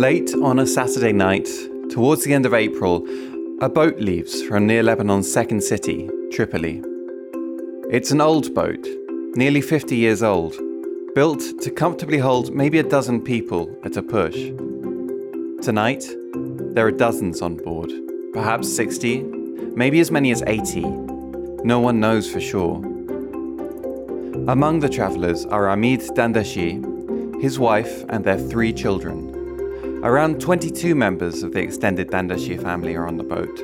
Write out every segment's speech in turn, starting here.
Late on a Saturday night, towards the end of April, a boat leaves from near Lebanon's second city, Tripoli. It's an old boat, nearly 50 years old, built to comfortably hold maybe a dozen people at a push. Tonight, there are dozens on board, perhaps 60, maybe as many as 80. No one knows for sure. Among the travellers are Amid Dandachi, his wife, and their three children. Around 22 members of the extended Dandachi family are on the boat.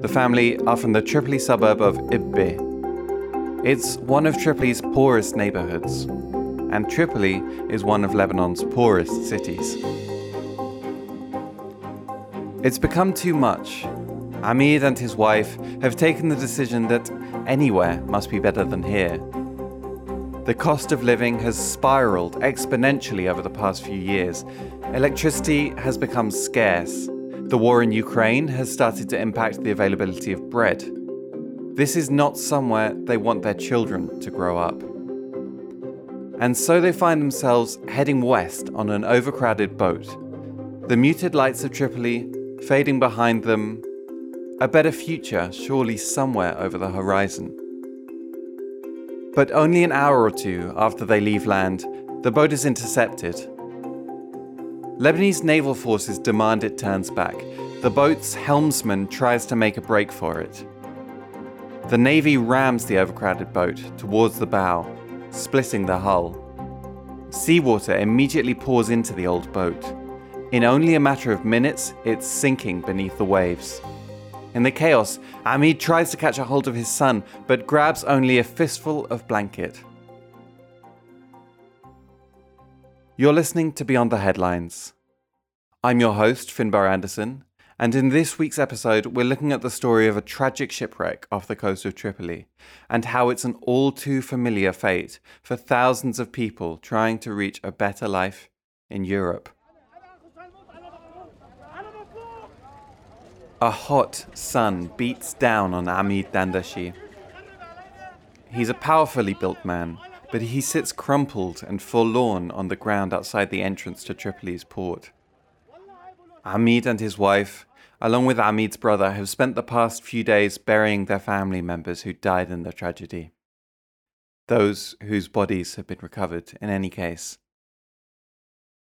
The family are from the Tripoli suburb of Qibbe. It's one of Tripoli's poorest neighborhoods, and Tripoli is one of Lebanon's poorest cities. It's become too much. Amid and his wife have taken the decision that anywhere must be better than here. The cost of living has spiraled exponentially over the past few years. Electricity has become scarce. The war in Ukraine has started to impact the availability of bread. This is not somewhere they want their children to grow up. And so they find themselves heading west on an overcrowded boat. The muted lights of Tripoli fading behind them, a better future surely somewhere over the horizon. But only an hour or two after they leave land, the boat is intercepted. Lebanese naval forces demand it turns back. The boat's helmsman tries to make a break for it. The Navy rams the overcrowded boat towards the bow, splitting the hull. Seawater immediately pours into the old boat. In only a matter of minutes, it's sinking beneath the waves. In the chaos, Amid tries to catch a hold of his son, but grabs only a fistful of blanket. You're listening to Beyond the Headlines. I'm your host, Finbar Anderson, and in this week's episode, we're looking at the story of a tragic shipwreck off the coast of Tripoli and how it's an all too familiar fate for thousands of people trying to reach a better life in Europe. A hot sun beats down on Amid Dandachi. He's a powerfully built man, but he sits crumpled and forlorn on the ground outside the entrance to Tripoli's port. Amid and his wife, along with Amid's brother, have spent the past few days burying their family members who died in the tragedy. Those whose bodies have been recovered, in any case.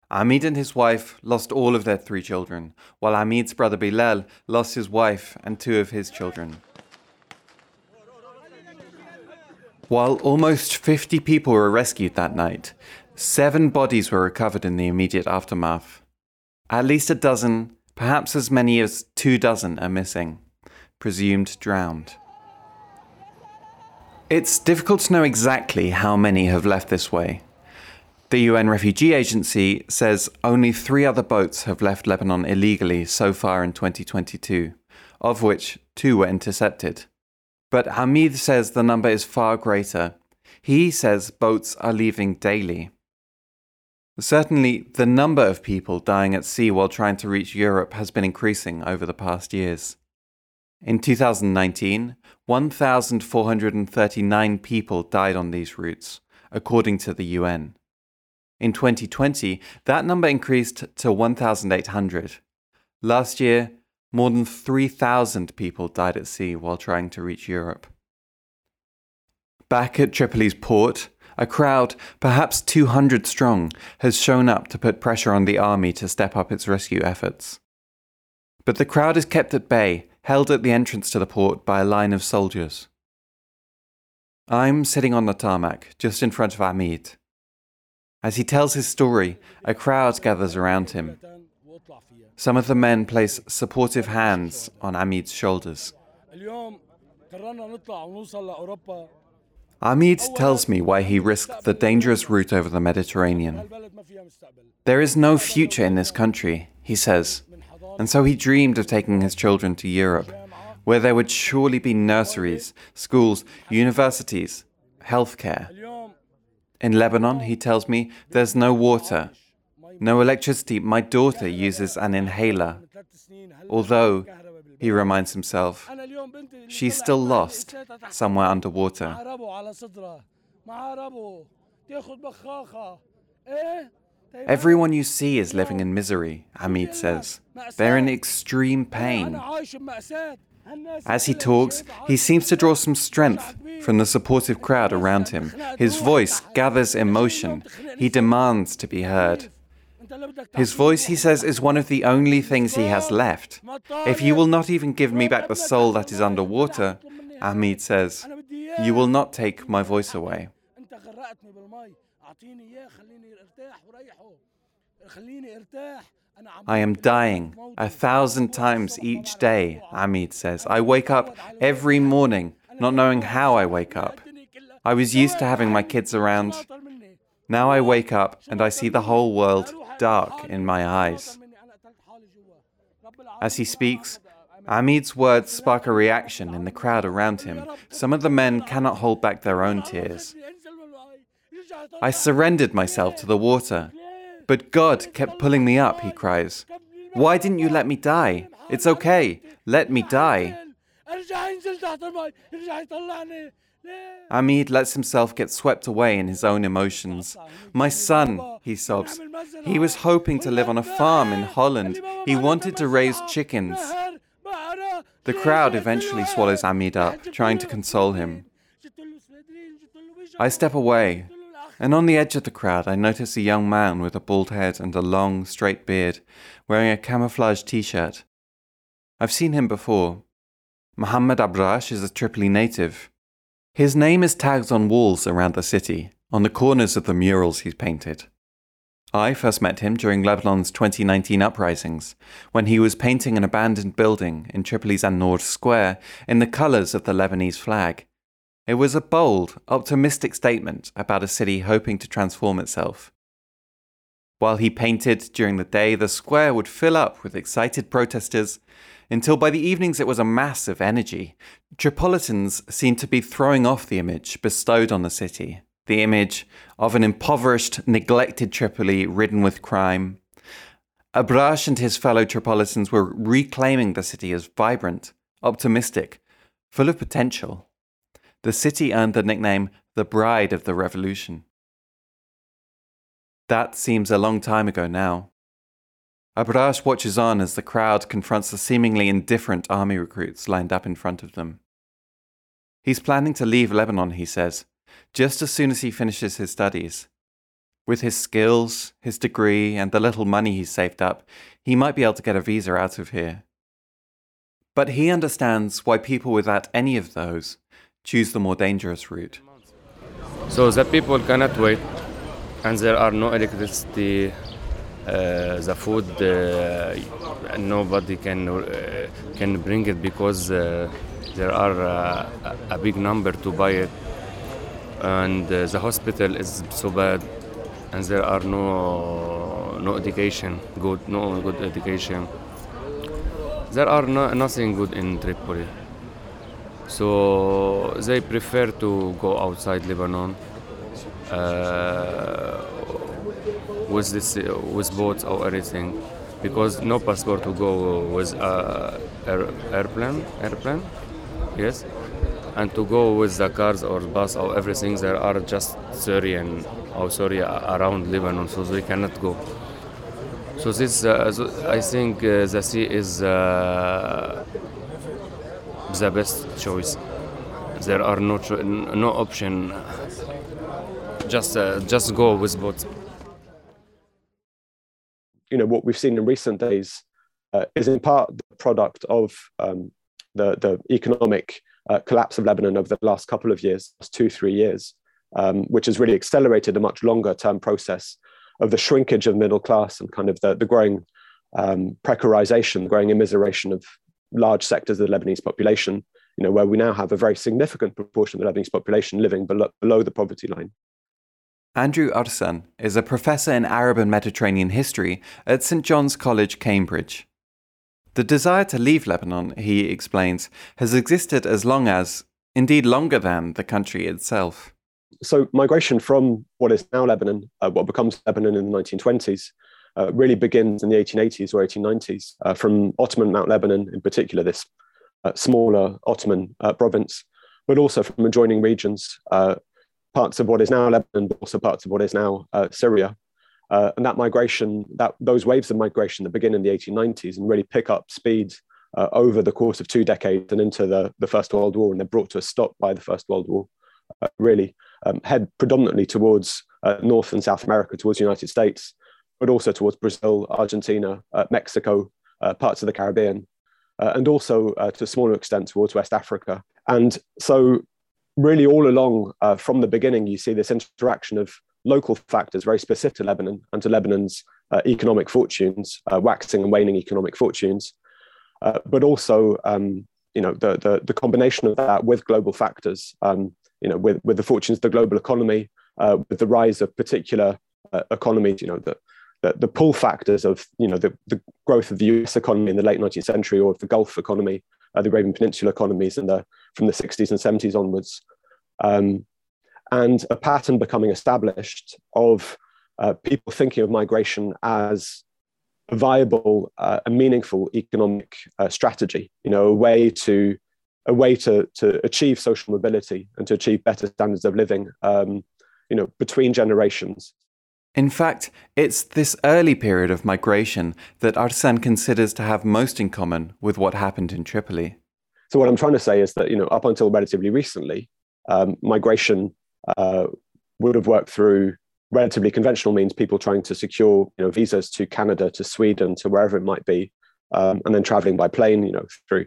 Amid and his wife lost all of their three children, while Amid's brother Bilal lost his wife and two of his children. While almost 50 people were rescued that night, seven bodies were recovered in the immediate aftermath. At least a dozen, perhaps as many as two dozen, are missing, presumed drowned. It's difficult to know exactly how many have left this way. The UN Refugee Agency says only three other boats have left Lebanon illegally so far in 2022, of which two were intercepted. But Amid says the number is far greater. He says boats are leaving daily. Certainly, the number of people dying at sea while trying to reach Europe has been increasing over the past years. In 2019, 1,439 people died on these routes, according to the UN. In 2020, that number increased to 1,800. Last year, more than 3,000 people died at sea while trying to reach Europe. Back at Tripoli's port, a crowd, perhaps 200 strong, has shown up to put pressure on the army to step up its rescue efforts. But the crowd is kept at bay, held at the entrance to the port by a line of soldiers. I'm sitting on the tarmac, just in front of Amid. As he tells his story, a crowd gathers around him. Some of the men place supportive hands on Amid's shoulders. Amid tells me why he risked the dangerous route over the Mediterranean. There is no future in this country, he says, and so he dreamed of taking his children to Europe, where there would surely be nurseries, schools, universities, healthcare. In Lebanon, he tells me, there's no water, no electricity. My daughter uses an inhaler. Although, he reminds himself, she's still lost somewhere underwater. Everyone you see is living in misery, Amid says. They're in extreme pain. As he talks, he seems to draw some strength from the supportive crowd around him. His voice gathers emotion. He demands to be heard. His voice, he says, is one of the only things he has left. If you will not even give me back the soul that is underwater, Ahmed says, you will not take my voice away. I am dying a thousand times each day, Ahmed says. I wake up every morning not knowing how I wake up. I was used to having my kids around. Now I wake up and I see the whole world dark in my eyes. As he speaks, Amid's words spark a reaction in the crowd around him. Some of the men cannot hold back their own tears. I surrendered myself to the water, but God kept pulling me up, he cries. Why didn't you let me die? It's okay. Let me die. Amid lets himself get swept away in his own emotions. My son, he sobs. He was hoping to live on a farm in Holland. He wanted to raise chickens. The crowd eventually swallows Amid up, trying to console him. I step away, and on the edge of the crowd, I notice a young man with a bald head and a long, straight beard, wearing a camouflage t shirt. I've seen him before. Mohammed Abrash is a Tripoli native. His name is tagged on walls around the city, on the corners of the murals he's painted. I first met him during Lebanon's 2019 uprisings, when he was painting an abandoned building in Tripoli's An-Noor Square in the colours of the Lebanese flag. It was a bold, optimistic statement about a city hoping to transform itself. While he painted during the day, the square would fill up with excited protesters until by the evenings it was a mass of energy. Tripolitans seemed to be throwing off the image bestowed on the city the image of an impoverished, neglected Tripoli ridden with crime. Abrash and his fellow Tripolitans were reclaiming the city as vibrant, optimistic, full of potential. The city earned the nickname the Bride of the Revolution. That seems a long time ago now. Abrash watches on as the crowd confronts the seemingly indifferent army recruits lined up in front of them. He's planning to leave Lebanon, he says, just as soon as he finishes his studies. With his skills, his degree, and the little money he's saved up, he might be able to get a visa out of here. But he understands why people without any of those choose the more dangerous route. So the people cannot wait, and there are no electricity, uh, the food, uh, nobody can uh, can bring it because uh, there are uh, a big number to buy it. And uh, the hospital is so bad and there are no no education good no good education. There are no, nothing good in Tripoli. So they prefer to go outside Lebanon with this uh, with boats or anything? Because no passport to go with uh, air, airplane airplane yes? And to go with the cars or bus or everything there are just Syrian or Syria around Lebanon so they cannot go. So this uh, I think uh, the sea is uh, the best choice. There are no no option just uh, just go with boats you know what we've seen in recent days uh, is in part the product of um, the the economic uh, collapse of Lebanon over the last couple of years, two, three years, um, which has really accelerated a much longer term process of the shrinkage of middle class and kind of the, the growing um, precarization, growing immiseration of large sectors of the Lebanese population, you know, where we now have a very significant proportion of the Lebanese population living below, below the poverty line. Andrew Arsan is a professor in Arab and Mediterranean history at St John's College, Cambridge. The desire to leave Lebanon, he explains, has existed as long as, indeed longer than, the country itself. So, migration from what is now Lebanon, uh, what becomes Lebanon in the 1920s, uh, really begins in the 1880s or 1890s uh, from Ottoman Mount Lebanon, in particular, this uh, smaller Ottoman uh, province, but also from adjoining regions, uh, parts of what is now Lebanon, but also parts of what is now Syria. Uh, and that migration, that those waves of migration that begin in the 1890s and really pick up speed uh, over the course of two decades and into the, the First World War, and they're brought to a stop by the First World War, uh, really um, head predominantly towards uh, North and South America, towards the United States, but also towards Brazil, Argentina, uh, Mexico, uh, parts of the Caribbean, and also to a smaller extent towards West Africa. And so, really, all along from the beginning, you see this interaction of local factors very specific to Lebanon and to Lebanon's uh, economic fortunes, uh, waxing and waning economic fortunes, uh, but also um, you know the, the, the combination of that with global factors, um, you know with with the fortunes of the global economy, uh, with the rise of particular uh, economies, you know the, the the pull factors of you know the, the growth of the U.S. economy in the late 19th century or of the Gulf economy, uh, the Arabian Peninsula economies and the from the 60s and 70s onwards. Um, and a pattern becoming established of uh, people thinking of migration as a viable uh, and meaningful economic uh, strategy, you know, a way to a way to, to achieve social mobility and to achieve better standards of living, um, you know, between generations. In fact, it's this early period of migration that Arsan considers to have most in common with what happened in Tripoli. So what I'm trying to say is that, you know, up until relatively recently, um, migration uh, would have worked through relatively conventional means, people trying to secure you know, visas to Canada, to Sweden, to wherever it might be, um, and then traveling by plane, you know, through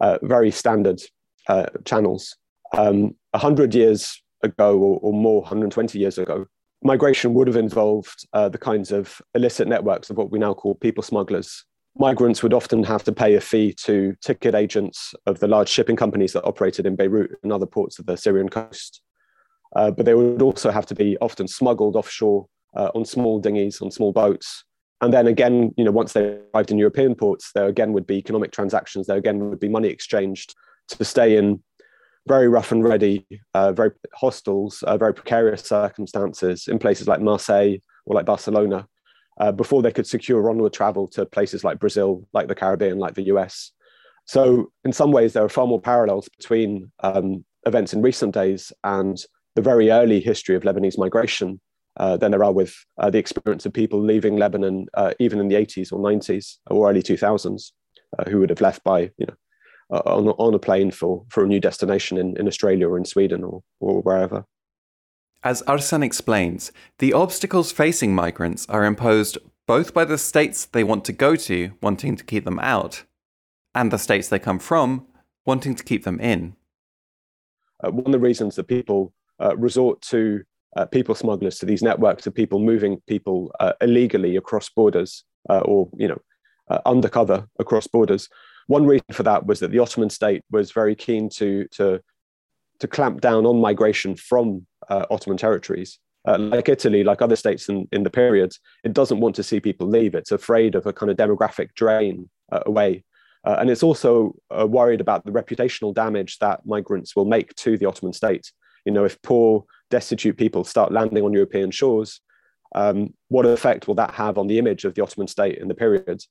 uh, very standard uh, channels. Um, 100 years ago or, or, more, 120 years ago, migration would have involved uh, the kinds of illicit networks of what we now call people smugglers. Migrants would often have to pay a fee to ticket agents of the large shipping companies that operated in Beirut and other ports of the Syrian coast. Uh, but they would also have to be often smuggled offshore uh, on small dinghies, on small boats. And then again, you know, once they arrived in European ports, there again would be economic transactions. There again would be money exchanged to stay in very rough and ready, uh, very hostels, uh, very precarious circumstances in places like Marseille or like Barcelona, uh, before they could secure onward travel to places like Brazil, like the Caribbean, like the US. So, in some ways, there are far more parallels between um, events in recent days and the very early history of Lebanese migration uh, than there are with uh, the experience of people leaving Lebanon, uh, even in the 80s or 90s or early 2000s, uh, who would have left by, you know, uh, on, on a plane for, for a new destination in, in Australia or in Sweden or, or wherever. As Arsan explains, the obstacles facing migrants are imposed both by the states they want to go to, wanting to keep them out, and the states they come from, wanting to keep them in. Uh, one of the reasons that people uh, resort to uh, people smugglers, to these networks of people moving people uh, illegally across borders uh, or, you know, uh, undercover across borders. One reason for that was that the Ottoman state was very keen to, to, to clamp down on migration from uh, Ottoman territories. like Italy, like other states in, in the period, it doesn't want to see people leave. It's afraid of a kind of demographic drain away uh, and it's also uh, worried about the reputational damage that migrants will make to the Ottoman state you know, if poor, destitute people start landing on European shores, um, what effect will that have on the image of the Ottoman state in the period?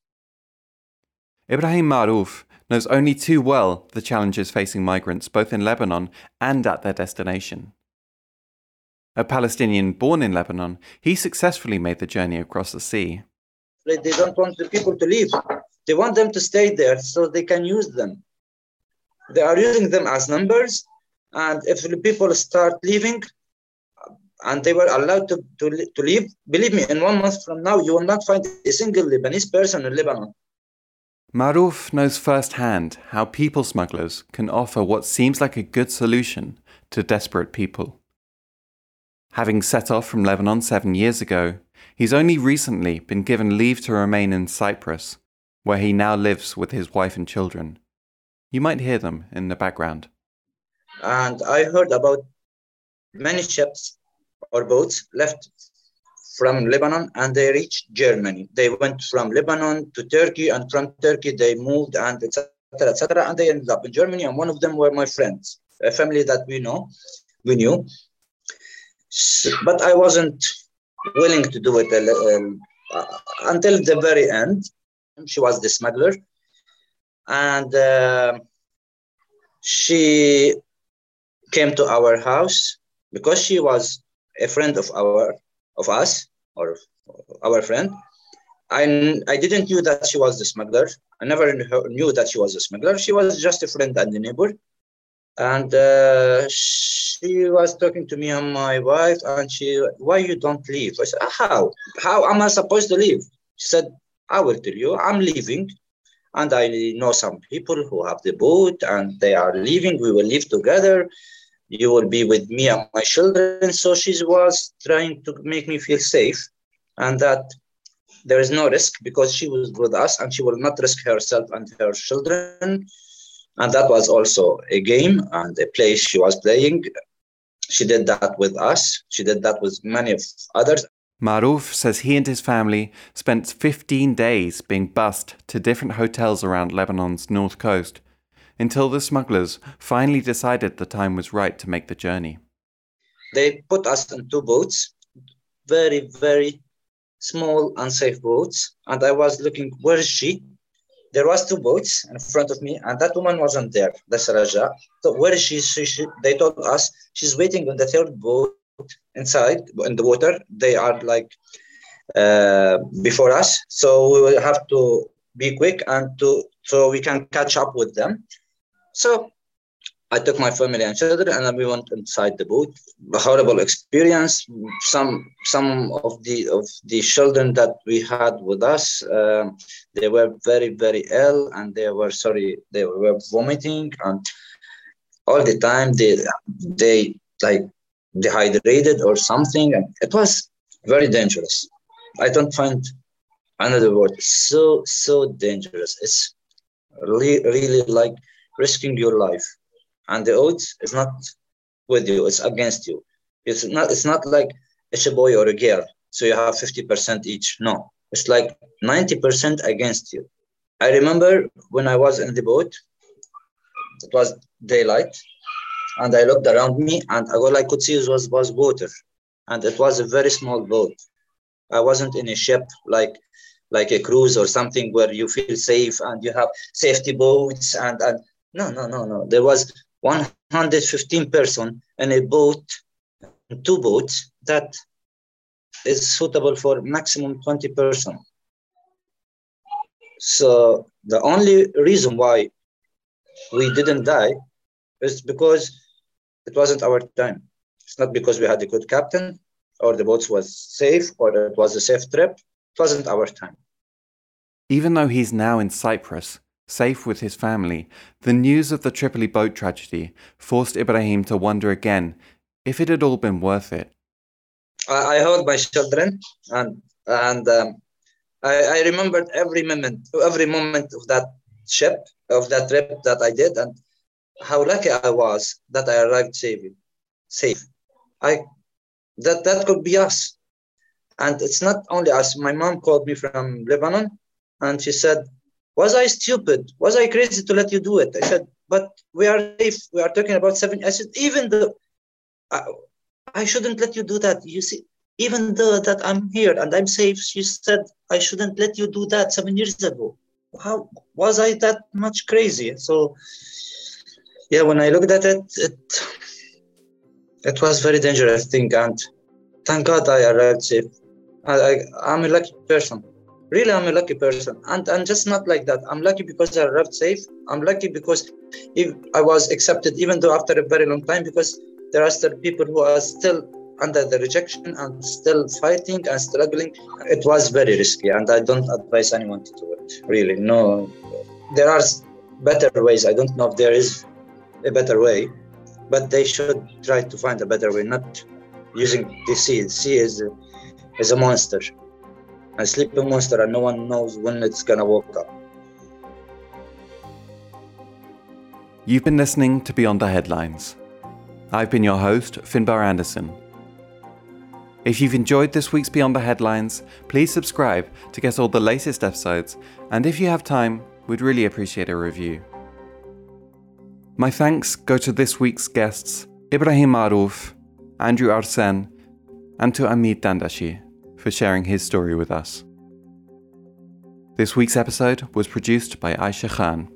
Ibrahim Marouf knows only too well the challenges facing migrants both in Lebanon and at their destination. A Palestinian born in Lebanon, he successfully made the journey across the sea. They don't want the people to leave. They want them to stay there so they can use them. They are using them as numbers and if the people start leaving and they were allowed to, to, to leave, believe me, in one month from now, you will not find a single Lebanese person in Lebanon. Marouf knows firsthand how people smugglers can offer what seems like a good solution to desperate people. Having set off from Lebanon seven years ago, he's only recently been given leave to remain in Cyprus, where he now lives with his wife and children. You might hear them in the background. And I heard about many ships or boats left from Lebanon and they reached Germany. They went from Lebanon to Turkey and from Turkey they moved and etc. etc. and they ended up in Germany. And one of them were my friends, a family that we know, we knew. But I wasn't willing to do it uh, uh, until the very end. She was the smuggler, and uh, she came to our house because she was a friend of our of us or our friend. I, I didn't knew that she was the smuggler. I never knew that she was a smuggler. She was just a friend and a neighbor. And uh, she was talking to me and my wife, and she, why you don't leave? I said, how? How am I supposed to leave? She said, I will tell you, I'm leaving. And I know some people who have the boat and they are leaving. We will live together. You will be with me and my children. So she was trying to make me feel safe and that there is no risk because she was with us and she will not risk herself and her children. And that was also a game and a play she was playing. She did that with us. She did that with many of others. Maruf says he and his family spent 15 days being bussed to different hotels around Lebanon's north coast until the smugglers finally decided the time was right to make the journey. They put us in two boats, very, very small, unsafe boats. And I was looking, where is she? There was two boats in front of me, and that woman wasn't there, the Saraja. So where is she? she, she they told us she's waiting on the third boat inside in the water. They are like uh, before us, so we will have to be quick and to so we can catch up with them. So I took my family and children, and we went inside the boat. A horrible experience. Some some of the of the children that we had with us, um, they were very very ill, and they were sorry, they were vomiting, and all the time they they like dehydrated or something, and it was very dangerous. I don't find another word. So so dangerous. It's really really like risking your life and the odds is not with you it's against you. It's not it's not like it's a boy or a girl so you have 50% each. No it's like 90% against you. I remember when i was in the boat it was daylight and i looked around me and all i could see was, was water. And it was a very small boat. I wasn't in a ship like like a cruise or something where you feel safe and you have safety boats and and no no no no. There was 115 person in a boat, two boats that is suitable for maximum 20 person. So the only reason why we didn't die is because it wasn't our time. It's not because we had a good captain or the boat was safe or it was a safe trip. It wasn't our time. Even though he's now in Cyprus, Safe with his family, the news of the Tripoli boat tragedy forced Ibrahim to wonder again if it had all been worth it. I, held my children and and um, I, I remembered every moment, every moment of that ship, of that trip that I did, and how lucky I was that I arrived safe. Safe. I that that could be us, and it's not only us. My mom called me from Lebanon, and she said, was I stupid? Was I crazy to let you do it? I said, but we are safe. We are talking about seven. I said, even though I, I shouldn't let you do that. You see, even though that I'm here and I'm safe, she said, I shouldn't let you do that seven years ago. How was I that much crazy? So, yeah, when I looked at it, it it was very dangerous thing. And thank God I arrived safe. I, I, I'm a lucky person really i'm a lucky person. And i'm just not like that. I'm lucky because i arrived safe. I'm lucky because if i was accepted even though after a very long time because there are still people who are still under the rejection and still fighting and struggling. It was very risky and i don't advise anyone to do it really. No there are better ways. I don't know if there is a better way but they should try to find a better way not using the sea. Is a, is a monster a sleeping monster and no one knows when it's gonna wake up. You've been listening to Beyond the Headlines. I've been your host, Finbar Anderson. If you've enjoyed this week's Beyond the Headlines, please subscribe to get all the latest episodes, and if you have time, we'd really appreciate a review. My thanks go to this week's guests, Ibrahim Maruf, Andrew Arsan, and to Amid Dandachi for sharing his story with us. This week's episode was produced by Aisha Khan.